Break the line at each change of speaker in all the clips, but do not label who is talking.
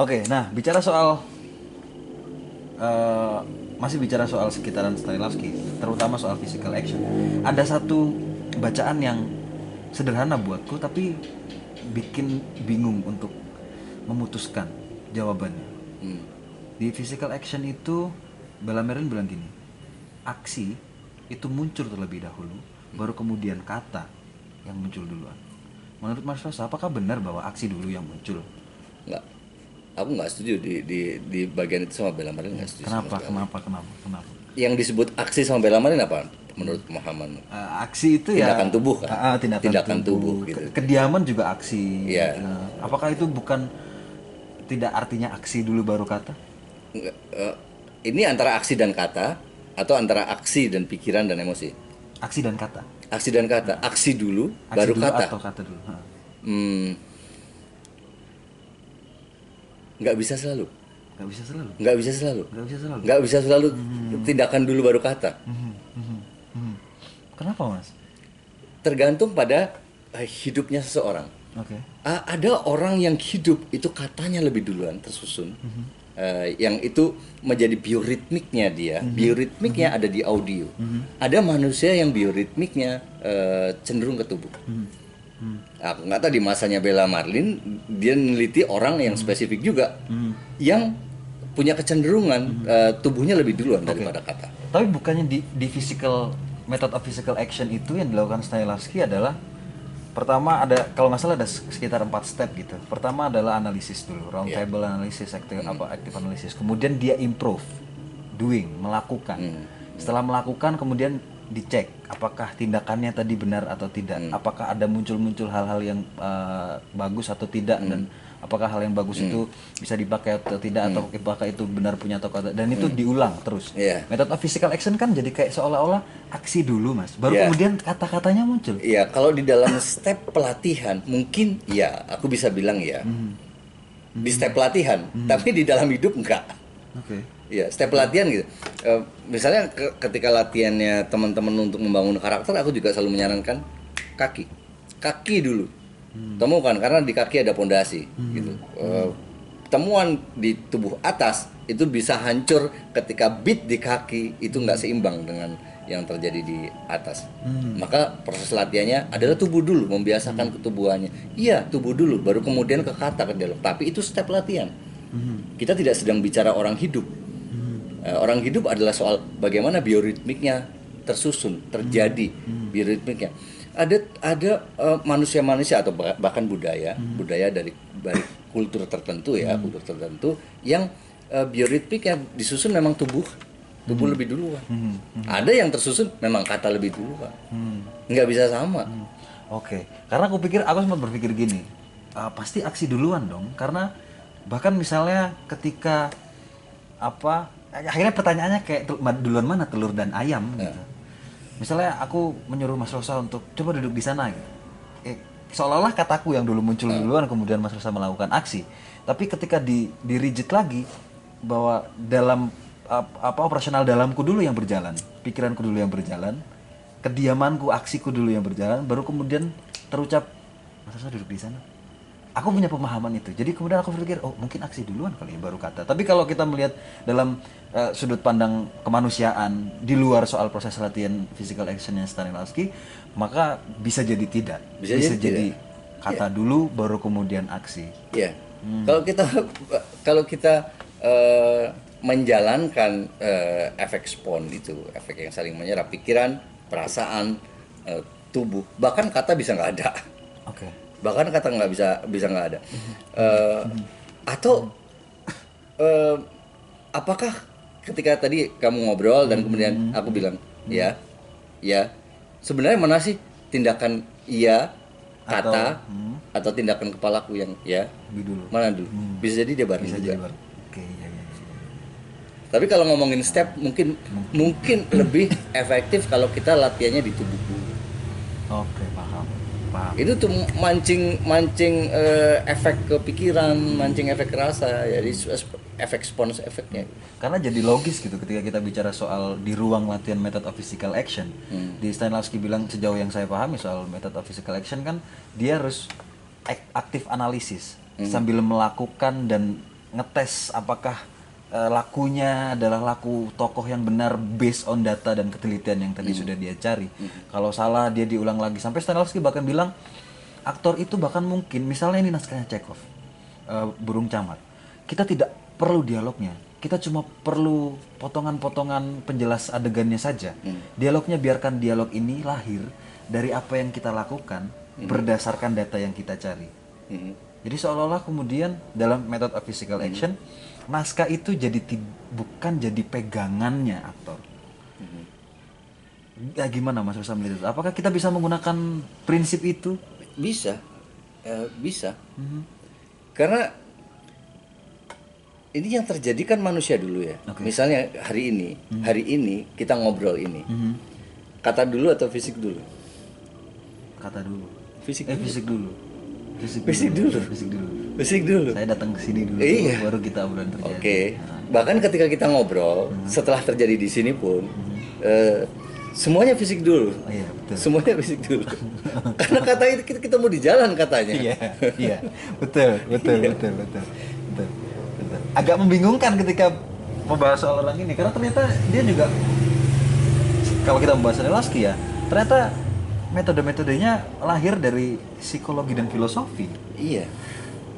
Oke, nah bicara soal eh, masih bicara soal sekitaran Stanislavski, terutama soal physical action. Ada satu bacaan yang sederhana buatku tapi bikin bingung untuk memutuskan jawabannya.
Hmm.
Di physical action itu Bellemerin bilang gini, aksi itu muncul terlebih dahulu, baru kemudian kata yang muncul duluan. Menurut Mas Rosa, apakah benar bahwa aksi dulu yang muncul?
Nggak. Aku nggak setuju di di di bagian itu sama Bella Marin nggak setuju.
Kenapa? Kenapa? Kenapa? Kenapa?
Yang disebut aksi sama Bella Marin apa? Menurut pemahaman.
Eh, aksi itu ya
Tindakan tubuh kan?
Ah, tindakan,
Tindakan
tubuh,
tubuh, gitu.
Ke- kediaman juga aksi
Iya.
Nah, apakah itu bukan tidak artinya aksi dulu baru kata
eh, ini antara aksi dan kata atau antara aksi dan pikiran dan emosi.
aksi dan kata
Aksi dan kata. Aksi dulu,
aksi
baru
dulu
kata.
atau kata dulu Ha.
Hmm. Nggak bisa selalu.
nggak bisa selalu
Nggak bisa selalu.
nggak bisa selalu
Nggak bisa selalu tindakan dulu baru kata.
Mhm, mhm, mhm. kenapa mas
Tergantung pada eh, hidupnya seseorang.
oke
A- ada orang yang hidup itu katanya lebih duluan tersusun. Eh, yang itu menjadi bioritmiknya dia. Bioritmiknya ada di audio. Ada manusia yang bioritmiknya eh, cenderung ke tubuh. Aku nggak tahu di masanya Bella Marlin dia meneliti orang yang spesifik juga yang punya kecenderungan eh, tubuhnya lebih duluan daripada kata.
tapi bukannya di di physical method of physical action itu yang dilakukan Stanislavski adalah pertama ada kalau nggak salah ada sekitar empat step gitu. Pertama adalah analisis dulu round
Iya.
table analisis active apa active analisis kemudian dia improve doing melakukan.
Hmm.
setelah melakukan kemudian dicek apakah tindakannya tadi benar atau tidak
Hmm.
apakah ada muncul-muncul hal-hal yang uh, bagus atau tidak dan
Hmm.
apakah hal yang bagus itu bisa dipakai atau tidak atau apakah itu benar punya atau kata dan itu diulang terus
Hmm.
Method of physical action kan jadi kayak seolah-olah aksi dulu mas, baru
Iya.
kemudian kata-katanya muncul.
Iya, kalau di dalam step pelatihan mungkin ya, aku bisa bilang ya. Di step pelatihan, tapi di dalam hidup enggak.
Oke.
Iya, step pelatihan gitu. Eh, misalnya ke- ketika latihannya teman-teman untuk membangun karakter, aku juga selalu menyarankan kaki, kaki dulu. Temukan karena di kaki ada pondasi gitu. Eh, temuan di tubuh atas itu bisa hancur ketika beat di kaki itu nggak seimbang dengan yang terjadi di atas. Maka proses latihannya adalah tubuh dulu, membiasakan ketubuhannya. Iya, tubuh dulu, baru kemudian ke kata ke dialog. Tapi itu step latihan. Kita tidak sedang bicara orang hidup. Eh, orang hidup adalah soal bagaimana bioritmiknya tersusun, terjadi bioritmiknya. Ada ada eh, manusia-manusia atau bah- bahkan budaya, budaya dari dari kultur tertentu ya, kultur tertentu yang eh, bioritmiknya disusun memang tubuh tubuh lebih duluan. Ada yang tersusun memang kata lebih duluan. Nggak bisa sama.
Oke, karena aku pikir aku sempat berpikir gini, "Ah, pasti aksi duluan dong, karena bahkan misalnya ketika apa akhirnya pertanyaannya kayak duluan mana telur dan ayam gitu. Misalnya aku menyuruh Mas Rosa untuk coba duduk di sana gitu. Eh, seolah-olah kataku yang dulu muncul duluan kemudian Mas Rosa melakukan aksi. Tapi ketika di di rigid lagi bahwa dalam ap- apa operasional dalamku dulu yang berjalan, pikiranku dulu yang berjalan, kediamanku, aksiku dulu yang berjalan, baru kemudian terucap Mas Rosa duduk di sana. Aku punya pemahaman itu. Jadi kemudian aku berpikir, oh mungkin aksi duluan kali ya baru kata. Tapi kalau kita melihat dalam eh, sudut pandang kemanusiaan di luar soal proses latihan physical actionnya Stanislavski, maka bisa jadi tidak.
Bisa jadi
jadi
tidak.
kata dulu baru kemudian aksi.
Iya. Kalau kita kalau kita eh, menjalankan eh, efek spon itu, efek yang saling menyerap pikiran, perasaan, eh, tubuh, bahkan kata bisa nggak ada. Bahkan kata nggak bisa bisa nggak ada. Eh, atau eh, apakah ketika tadi kamu ngobrol dan kemudian aku bilang ya, ya, sebenarnya mana sih tindakan iya kata atau, tindakan kepalaku yang ya
dulu.
mana dulu bisa jadi dia bareng
Bisa
juga
jadi baru. Oke, iya iya. iya.
tapi kalau ngomongin step mungkin mungkin lebih efektif kalau kita latihannya di tubuh dulu
Oke, paham. Paham.
itu tuh mancing mancing eh, efek ke pikiran mancing efek rasa. Jadi efek spons efeknya.
Karena jadi logis gitu ketika kita bicara soal di ruang latihan method of physical action. Di Stanislavski bilang sejauh yang saya pahami soal method of physical action kan dia harus ak- aktif analisis. Sambil melakukan dan ngetes apakah eh, lakunya adalah laku tokoh yang benar based on data dan ketelitian yang tadi sudah dia cari. Kalau salah dia diulang lagi. Sampai Stanislavski bahkan bilang aktor itu bahkan mungkin misalnya ini naskahnya Chekhov, eh, burung camat. Kita tidak perlu dialognya. Kita cuma perlu potongan-potongan penjelas adegannya saja. Dialognya biarkan dialog ini lahir dari apa yang kita lakukan berdasarkan data yang kita cari.
Mhm.
Jadi seolah-olah kemudian dalam method of physical action naskah itu jadi bukan jadi pegangannya aktor. Ya gimana Mas Rosa melihat itu? Apakah kita bisa menggunakan prinsip itu?
Bisa, Eh, bisa.
Mhm.
Karena ini yang terjadi kan manusia dulu ya.
Oke.
Misalnya hari ini, hari ini kita ngobrol ini.
Mhm.
Kata dulu atau fisik dulu?
Kata dulu.
Fisik
Eh
dulu.
fisik dulu. Fisik,
Fisik dulu.
Fisik dulu.
Fisik dulu.
Saya datang ke sini dulu
Iya.
baru kita obrolan terjadi.
Oke.
Nah,
Bahkan ketika kita ngobrol, setelah terjadi di sini pun, eh, semuanya fisik dulu.
Oh iya betul.
Semuanya fisik dulu. Karena kata itu kita ketemu di jalan katanya.
Iya, iya, betul, betul, betul, betul, betul, betul. Agak membingungkan ketika membahas soal orang ini karena ternyata dia juga kalau kita membahas Stanislavski ya, ternyata metode-metodenya lahir dari psikologi dan filosofi.
Iya.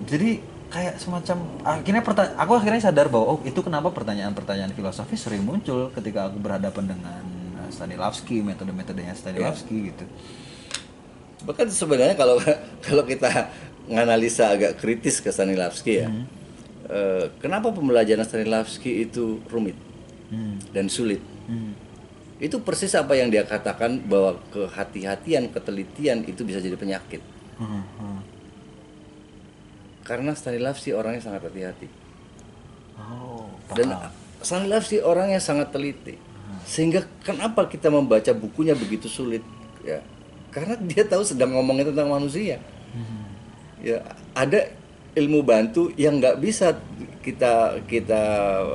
Jadi kayak semacam akhirnya aku akhirnya sadar bahwa oh itu kenapa pertanyaan-pertanyaan filosofi sering muncul ketika aku berhadapan dengan uh, Stanislavski, metode-metodenya Stanislavski gitu.
Bahkan sebenarnya kalau kalau kita menganalisa agak kritis ke Stanislavski ya, eh, kenapa pembelajaran Stanislavski itu rumit
Hmm.
dan sulit?
Hmm.
Itu persis apa yang dia katakan bahwa kehati-hatian, ketelitian itu bisa jadi penyakit.
Hmm, hmm.
Karena Stanislavski orangnya sangat hati-hati
Oh,
dan
paham.
Stanislavski orangnya sangat teliti. Sehingga kenapa kita membaca bukunya begitu sulit? Ya, karena dia tahu sedang ngomongin tentang manusia. Ya, ada ilmu bantu yang nggak bisa kita kita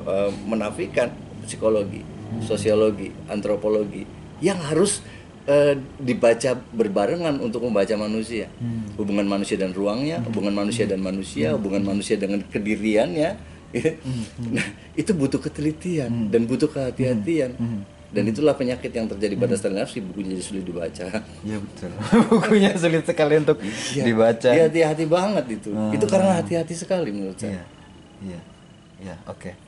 eh, menafikan psikologi, sosiologi, antropologi yang harus eh, dibaca berbarengan untuk membaca manusia. Hubungan manusia dan ruangnya, hubungan manusia dan manusia, hubungan manusia dengan kediriannya. Nah, itu butuh ketelitian dan butuh kehati-hatian. Dan itulah penyakit yang terjadi pada Stanislavski bukunya jadi sulit dibaca.
Iya betul. Bukunya sulit sekali untuk dibaca.
Dia hati-hati banget itu. Itu karena hati-hati sekali menurut saya.
Iya. Iya. Iya, oke.